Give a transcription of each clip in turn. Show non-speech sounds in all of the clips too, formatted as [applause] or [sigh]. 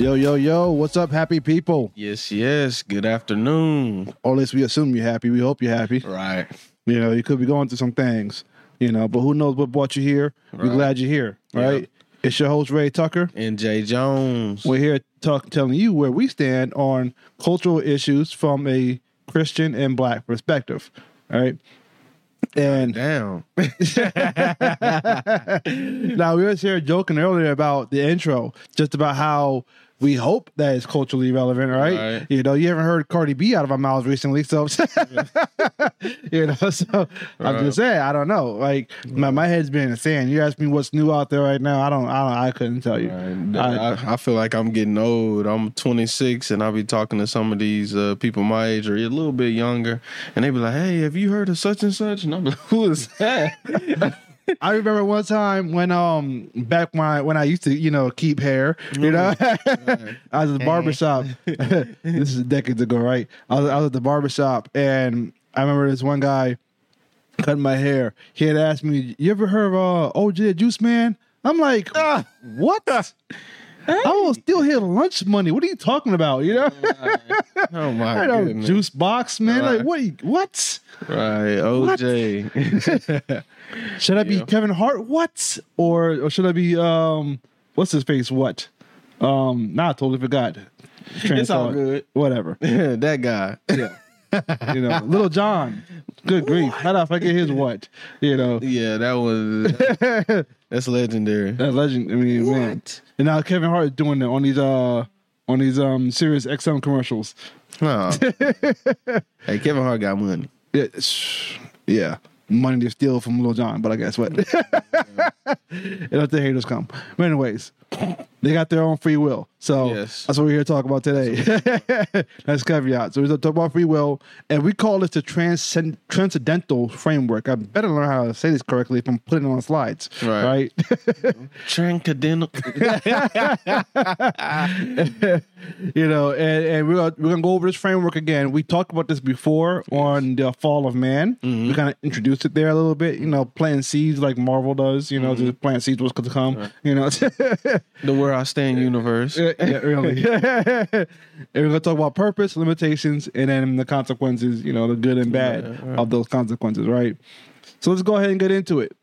Yo, yo, yo, what's up, happy people? Yes, yes. Good afternoon. Or at least we assume you're happy. We hope you're happy. Right. You know, you could be going through some things, you know, but who knows what brought you here? We're Right. glad you're here, right? Yep. It's your host, Ray Tucker. And Jay Jones. We're here talk, telling you where we stand on cultural issues from a Christian and black perspective, all right? And Down. [laughs] [laughs] now we were here joking earlier about the intro, just about how we hope that it's culturally relevant, right? Right. You know, you haven't heard Cardi B out of our mouths recently, so [laughs] you know, so I'm just saying, I don't know. Like my, my head's been in the sand. You ask me what's new out there right now, I don't, I don't, I couldn't tell you. I, I feel like I'm getting old. I'm 26 and I'll be talking to some of these uh, people my age or a little bit younger. And they be like, hey, have you heard of such and such? And I'm like, [laughs] who is that? [laughs] [laughs] I remember one time when um back when I when I used to you know keep hair you know? [laughs] I was at the barbershop [laughs] this is decades ago right? I was, I was at the barbershop and I remember this one guy cutting my hair. He had asked me you ever heard of uh OJ Juice Man? I'm like Ah. what I will still hear lunch money what are you talking about you know oh my [laughs] I know goodness. juice box man like what you- what Right. OJ. [laughs] Should I be Yeah. Kevin Hart? What? Or or should I be um what's his face? What? Um nah, I totally forgot. Train of It's all good. Whatever. [laughs] that guy. Yeah. [laughs] you know, Lil Jon. Good grief. How did I forget his what? You know. Yeah, that was [laughs] that's legendary. That legend. I mean, man. And now Kevin Hart is doing it on these uh on these um Sirius XM commercials. Huh. [laughs] hey, Kevin Hart got money. Yeah, yeah. Money to steal from Lil Jon, but I guess what? and let the haters come. But anyways, they got their own free will. So Yes. that's what we're here to talk about today. that's [laughs] caveat. So we're going to talk about free will, and we call this the transcend- transcendental framework. I better learn how to say this correctly if I'm putting it on slides. Right. Right. [laughs] Trinkadent. [laughs] you know, and, and we're gonna, we're gonna go over this framework again. We talked about this before on the fall of man. Mm-hmm. We kind of introduced it there a little bit. You know, planting seeds like Marvel does. You know, mm-hmm. just plant seeds what's to come. You know, the Where I Stand universe. yeah, yeah, [laughs] really. [laughs] and we're gonna talk about purpose, limitations, and then the consequences. You know, the good and bad Right, right. of those consequences. Right. So let's go ahead and get into it.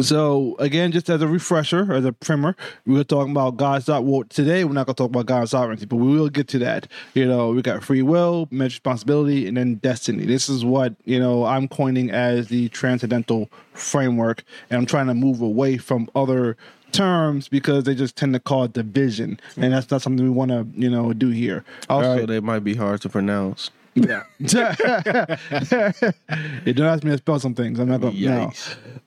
So again, just as a refresher, as a primer, we were talking about God's not well, today. We're not going to talk about God's sovereignty, but we will get to that. You know, we got free will, managed responsibility, and then destiny. This is what you know I'm coining as the transcendental framework, and I'm trying to move away from other terms because they just tend to cause division, and that's not something we want to you know do here. Also, All right? they might be hard to pronounce. Yeah. you [laughs] don't ask me to spell some things. I'm not going to. No.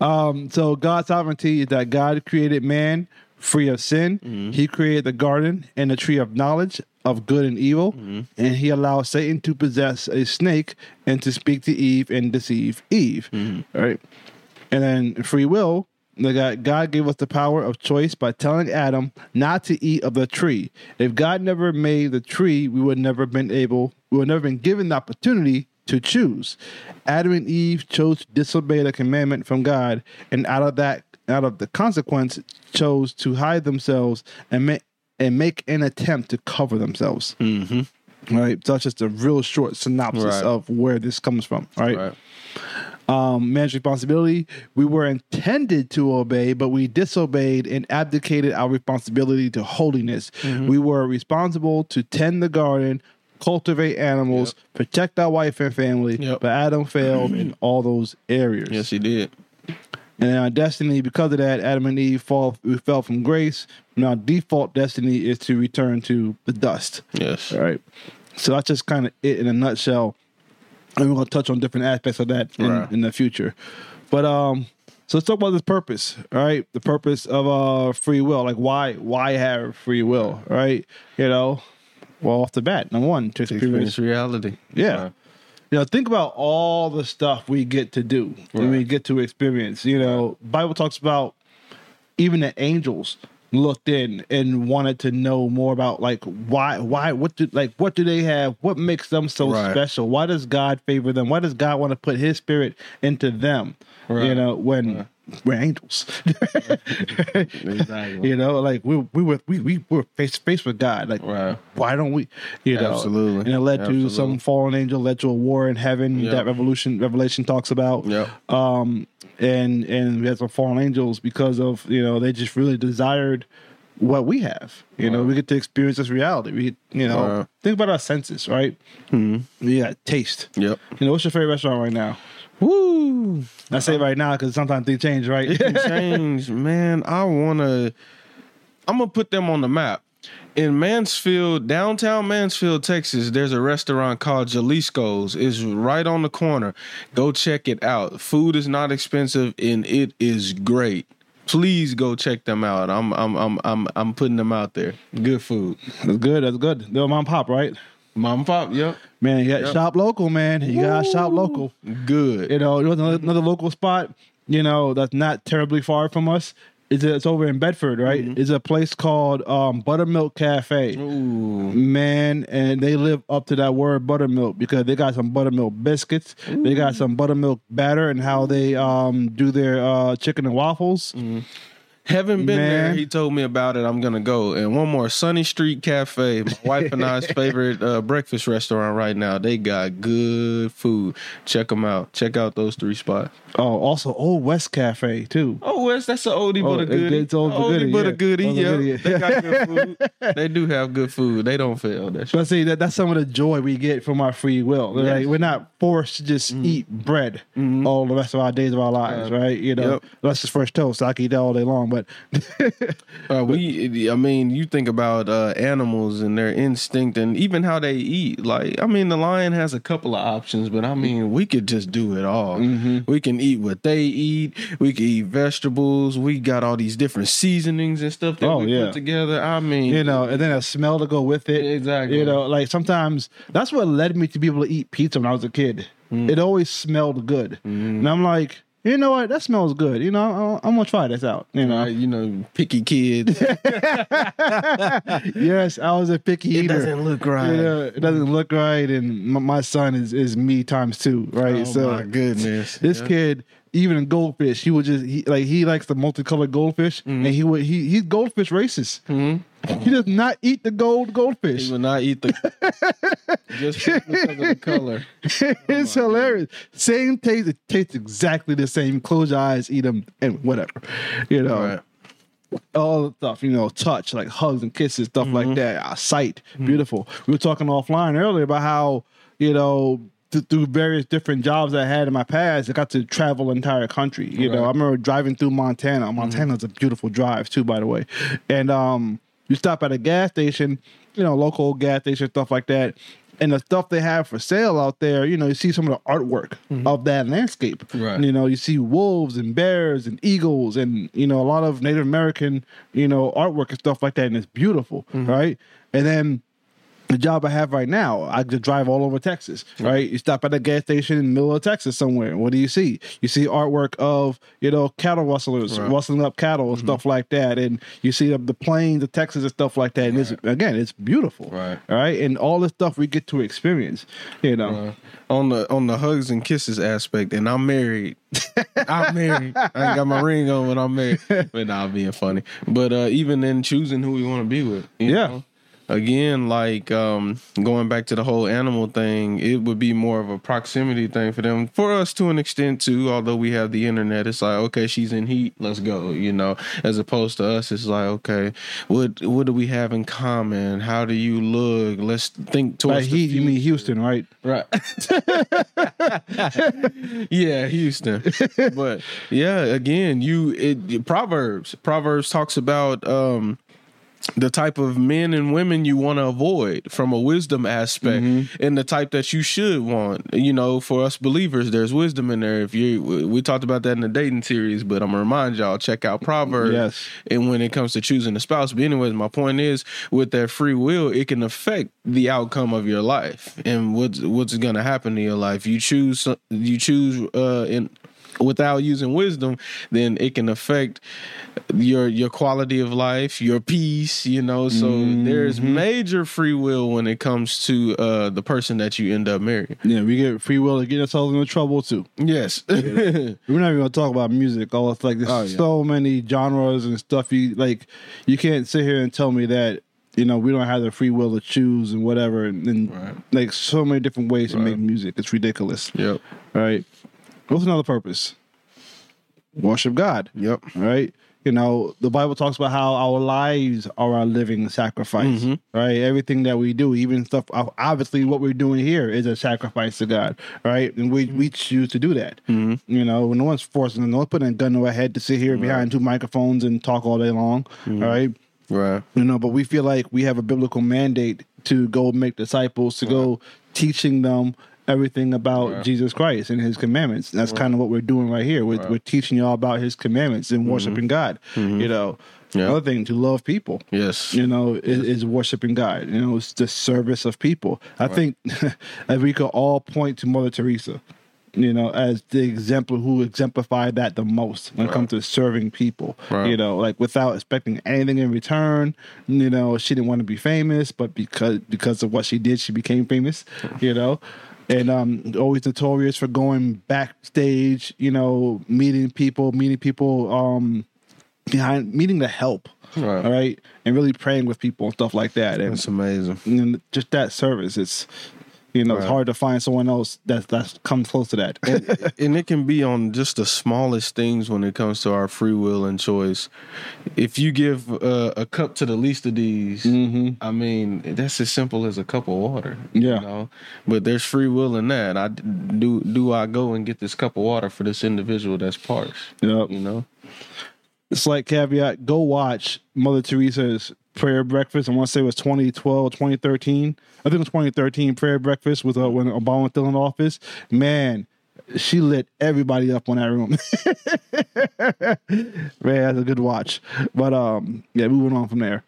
Um, so God's sovereignty is that God created man free of sin. Mm-hmm. He created the garden and the tree of knowledge of good and evil, mm-hmm. and he allowed Satan to possess a snake and to speak to Eve and deceive Eve. Mm-hmm. Right, and then free will. God, God gave us the power of choice by telling Adam not to eat of the tree. If God never made the tree, we would never been able, we would never been given the opportunity to choose. Adam and Eve chose to disobey the commandment from God, and out of that, out of the consequence, chose to hide themselves and make and make an attempt to cover themselves. Mm-hmm. Right. So that's just a real short synopsis Right. of where this comes from. Right Right. Um, managed responsibility. We were intended to obey, but we disobeyed and abdicated our responsibility to holiness. We were responsible to tend the garden, cultivate animals, protect our wife and family, Yep. but Adam failed in [clears throat] all those areas. Yes, he did. And our destiny, because of that, Adam and Eve fall, we fell from grace. Now, default destiny is to return to the dust. Yes. All right. So that's just kind of it in a nutshell. And we're going to touch on different aspects of that in, Right. in the future. But um, so let's talk about this purpose. All right, the purpose of uh free will. Like why why have free will? right? you know. Well, off the bat, number one, to experience experience reality. yeah. Right. you know, think about all the stuff we get to do, and we get to experience. You know, Bible talks about even the angels looked in and wanted to know more about like why why what do like what do they have? What makes them so Right. special? Why does god favor them? Why does god want to put his spirit into them? You know when we're angels [laughs] Exactly. you know like we we were we, we were face to face with god like Right. why don't we you know Absolutely. and it led to some fallen angel led to a war in heaven Yep. that revolution revelation talks about Yeah. um and and we had some fallen angels because of you know they just really desired what we have you know we get to experience this reality we you know think about our senses right Mhm. we got taste Yep. you know what's your favorite restaurant right now Woo. i say right now because sometimes things change right It can change, man. I wanna. I'm gonna put them on the map. In Mansfield, downtown Mansfield, Texas, there's a restaurant called Jalisco's. It's right on the corner. Go check it out. Food is not expensive and it is great. Please go check them out. I'm I'm I'm I'm I'm putting them out there. Good food. that's good that's good they're mom pop right Mom and pop, yep. man you got Yep. shop local man you gotta shop local Good. You know, another, another local spot, you know, that's not terribly far from us. Is it's over in Bedford, right? Mm-hmm. Is a place called um, Buttermilk Cafe. Ooh. Man, and they live up to that word buttermilk because they got some buttermilk biscuits. They got some buttermilk batter and how they um, do their uh, chicken and waffles. Haven't been there. He told me about it. I'm gonna go. And one more, Sunny Street Cafe, my wife and I's [laughs] favorite uh, breakfast restaurant right now. They got good food. Check them out. Check out those three spots. Oh, also Old West Cafe too. Oh, Wes, that's an oldie Oh, but a it- goodie. it's old but oldie goodie, but yeah. a goodie. Old Yeah, goodie. they got good food. they do have good food. They don't fail. That's But see that that's some of the joy we get from our free will. Yes. Like we're not forced to just eat bread all the rest of our days of our lives, Uh, right? You know, yep. that's just first toast. I can eat that all day long, but [laughs] Uh, we, I mean, you think about uh, animals and their instinct, and even how they eat. Like, I mean, the lion has a couple of options, but I mean, we could just do it all. Mm-hmm. We can eat what they eat. We can eat vegetables. We got all these different seasonings and stuff that Oh, we yeah. put together. I mean, you know, and then a smell to go with it. Exactly. You know, like sometimes that's what led me to be able to eat pizza when I was a kid. Mm. It always smelled good, and I'm like, you know what? That smells good. You know, I'm, I'm gonna try this out. You know, you know, picky kids. [laughs] [laughs] yes, I was a picky it eater. It doesn't look right. Know, it doesn't look right, and my, my son is is me times two, right? Oh so my goodness. this Yeah. kid, even in goldfish, he would just he, like he likes the multicolored goldfish, Mm-hmm. and he would he he's goldfish racist. [laughs] He does not eat the gold goldfish. He will not eat the [laughs] just because of the color. [laughs] it's hilarious. Same taste. It tastes exactly the same. Close your eyes, eat them, and whatever. You know, Right. all the stuff. You know, touch like hugs and kisses, stuff Mm-hmm. like that. Our sight, beautiful. We were talking offline earlier about how you know. th- Through various different jobs I had in my past, I got to travel the entire country. You know, I remember driving through Montana. Montana's a beautiful drive too, by the way. And um, you stop at a gas station, you know, local gas station, stuff like that. And the stuff they have for sale out there, you know, you see some of the artwork mm-hmm. of that landscape. Right. You know, you see wolves and bears and eagles and, you know, a lot of Native American, you know, artwork and stuff like that. And it's beautiful, mm-hmm. right? And then the job I have right now, I just drive all over Texas, right? You stop at a gas station in the middle of Texas somewhere. What do you see? You see artwork of, you know, cattle rustlers Right. rustling up cattle and stuff like that. And you see the, the plains of Texas and stuff like that. And it's, again, it's beautiful. Right. All right. And all this stuff we get to experience, you know. Uh, on the on the hugs and kisses aspect, and I'm married. [laughs] I'm married. I ain't got my ring on, but I'm married. But nah, I'm being funny. But uh, even in choosing who we want to be with, you Yeah. know? Again, like um, going back to the whole animal thing, it would be more of a proximity thing for them. For us, to an extent, too. Although we have the internet, it's like okay, she's in heat, let's go. You know, as opposed to us, it's like okay, what what do we have in common? How do you look? Let's think towards Like the he, you mean. Houston, right? Right. [laughs] yeah, Houston. But yeah, again, you it Proverbs. Proverbs talks about um the type of men and women you want to avoid from a wisdom aspect Mm-hmm. and the type that you should want you know for us believers there's wisdom in there if you we talked about that in the dating series but i'm gonna remind y'all check out proverbs Yes. and when it comes to choosing a spouse but anyways my point is with that free will it can affect the outcome of your life and what's what's gonna happen in your life you choose you choose uh in without using wisdom then it can affect your your quality of life your peace you know so there's major free will when it comes to uh the person that you end up marrying Yeah, we get free will to get ourselves into trouble too. yes [laughs] We're not even gonna talk about music. Oh, it's like there's Oh, yeah. so many genres and stuff. You like, you can't sit here and tell me that you know we don't have the free will to choose and whatever, and, and Right. like so many different ways to make music. It's ridiculous. yep All right. What's another purpose? Worship God. yep Right. You know, the Bible talks about how our lives are our living sacrifice, mm-hmm. right? Everything that we do, even stuff, obviously, what we're doing here is a sacrifice to God, right? And we, we mm-hmm. choose to do that. Mm-hmm. You know, no one's forcing, no one's putting a gun to our head to sit here behind two microphones and talk all day long, all right? right You know, but we feel like we have a biblical mandate to go make disciples, to go teaching them everything about Right. Jesus Christ and his commandments. That's kind of what we're doing right here. We're, we're teaching y'all about his commandments and mm-hmm. worshiping God. Mm-hmm. You know, Yeah. another thing, to love people. yes You know, is, is worshiping God. You know, it's the service of people. I think [laughs] that we could all point to Mother Teresa, you know, as the example who exemplified that the most when it comes to serving people. Right. You know, like without expecting anything in return. You know, she didn't want to be famous, but because because of what she did, she became famous. You know. And um, always notorious for going backstage, you know, meeting people, meeting people, um, behind meeting the help, Right. all right, and really praying with people and stuff like that, and, that's amazing and just that service. It's you know, it's hard to find someone else that that comes close to that. and, and it can be on just the smallest things when it comes to our free will and choice. If you give uh, a cup to the least of these, I mean that's as simple as a cup of water. Yeah. you know? but there's free will in that. I do do I go and get this cup of water for this individual that's parched? Yep. You know, Slight caveat: Go watch Mother Teresa's prayer breakfast. I want to say it was 2012, 2013. I think it was 2013 prayer breakfast with uh, when Obama was still in office. Man, she lit everybody up on that room. [laughs] Man, that's a good watch. But um, yeah, moving on from there.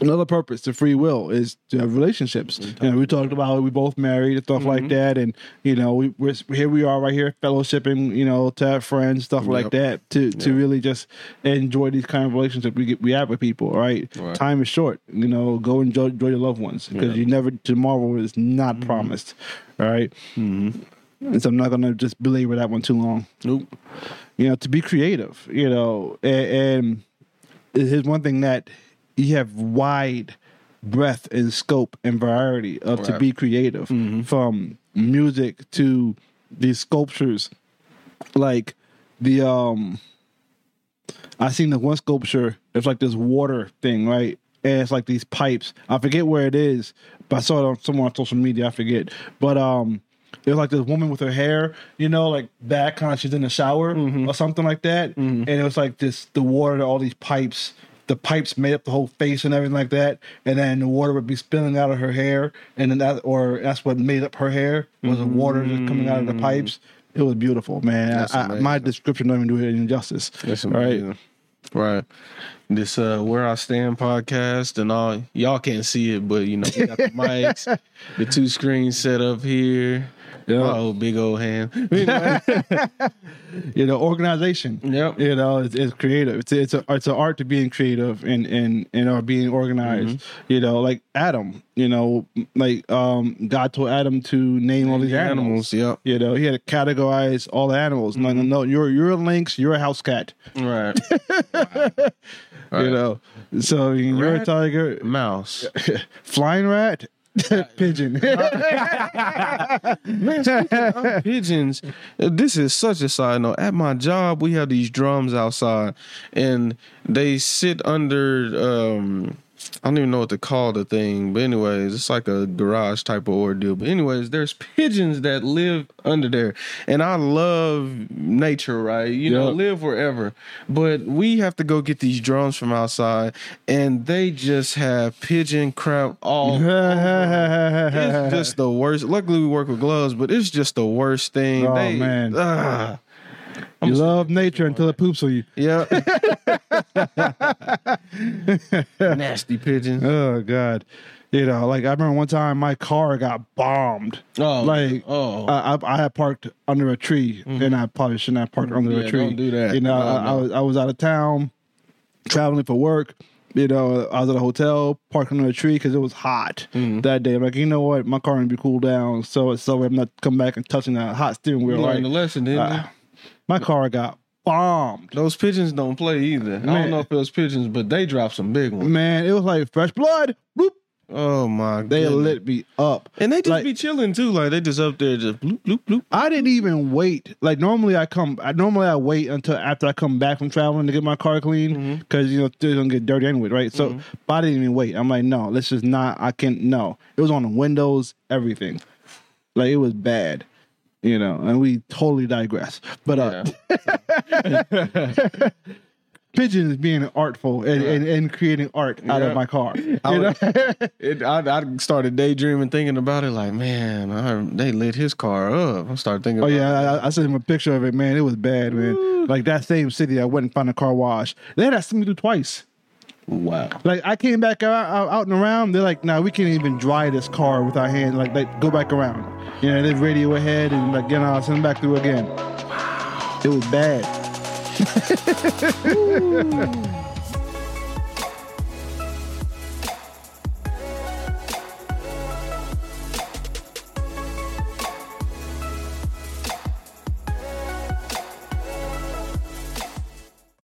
Another purpose to free will is to have relationships. You know, we talked about we both married and stuff like that, and you know, we we're here we are right here fellowshipping. You know, to have friends, stuff like that, to to really just enjoy these kind of relationships we get we have with people. Right, Right. time is short. You know, go enjoy, enjoy your loved ones because you never tomorrow is not promised. All right? and so I'm not gonna just belabor that one too long nope. you know, to be creative, you know, and, and here's one thing that you have wide breadth and scope and variety of to be creative. From music to these sculptures like the um I seen the one sculpture it's like this water thing right? And it's like these pipes. I forget where it is but I saw it on somewhere on social media I forget. But um it was like this woman with her hair, you know, like back kind of she's in the shower or something like that. And it was like this the water, all these pipes, the pipes made up the whole face and everything like that. And then the water would be spilling out of her hair, and then that or that's what made up her hair was the water just coming out of the pipes. It was beautiful, man. I, my description don't even do it any justice. That's All right. Right. This uh Where I Stand podcast and all y'all can't see it, but you know, we got the [laughs] mics, the two screens set up here. Yeah. Oh, big old hand. [laughs] [laughs] you know, organization. Yep. You know, it's, it's creative. It's it's a it's an art to being creative and and and or being organized. Mm-hmm. You know, like Adam. You know, like um, God told Adam to name all these animals. Animals, yep. You know, he had to categorize all the animals. No, no, no. You're you're a lynx. You're a house cat. Right. [laughs] You know, so you're a tiger. Mouse. Flying rat. [laughs] Pigeon. [laughs] [laughs] Man, speaking of pigeons. This is such a side note. At my job, we have these drums outside, and they sit under um, I don't even know what to call the thing, but anyways, it's like a garage type of ordeal. But anyways, there's pigeons that live under there, and I love nature, right? You know, live wherever. But we have to go get these drones from outside, and they just have pigeon crap all. [laughs] it's just the worst. Luckily, we work with gloves, but it's just the worst thing. Oh, they, man. You love nature until it poops on you. Yeah. [laughs] Nasty pigeon. Oh God. You know, like I remember one time my car got bombed. Oh, like oh. I, I, I had parked under a tree, and I probably shouldn't have parked under Yeah, a tree. don't do that. You know, No, I, I was I was out of town, traveling for work. You know, I was at a hotel, parked under a tree because it was hot Mm-hmm. that day. I'm like, you know what, my car needs to be cooled down, so so I'm not coming back and touching that hot steering You wheel. learned Right? the lesson, didn't Uh, my car got bombed. Those pigeons don't play either. I don't know if it was pigeons, but they dropped some big ones. Man, it was like fresh blood. Boop. Oh my god. They goodness. lit me up. And they just Like- be chilling too. Like they just up there just bloop, bloop, bloop. I didn't even wait. Like normally, I come. I normally I wait until after I come back from traveling to get my car clean mm-hmm. because you know they're gonna get dirty anyway, right? So, mm-hmm. but I didn't even wait. I'm like, no, let's just not. I can't. No, it was on the windows, everything. Like it was bad, you know. And we totally digress. But uh, [laughs] pigeons being artful and, and, and creating art out Yeah. of my car. I was- It, I, I started daydreaming, thinking about it. Like, man, I, they lit his car up. I started thinking. Oh yeah, I, I sent him a picture of it. Man, it was bad, man. Like that same city, I went and found a car wash. They had to asked me to do twice. Wow. Like I came back out, out, out and around. They're like, "Nah, we can't even dry this car with our hands. Like, like go back around." You know, they radio ahead and like, you know, I'll send them back through again. Wow. It was bad. [laughs]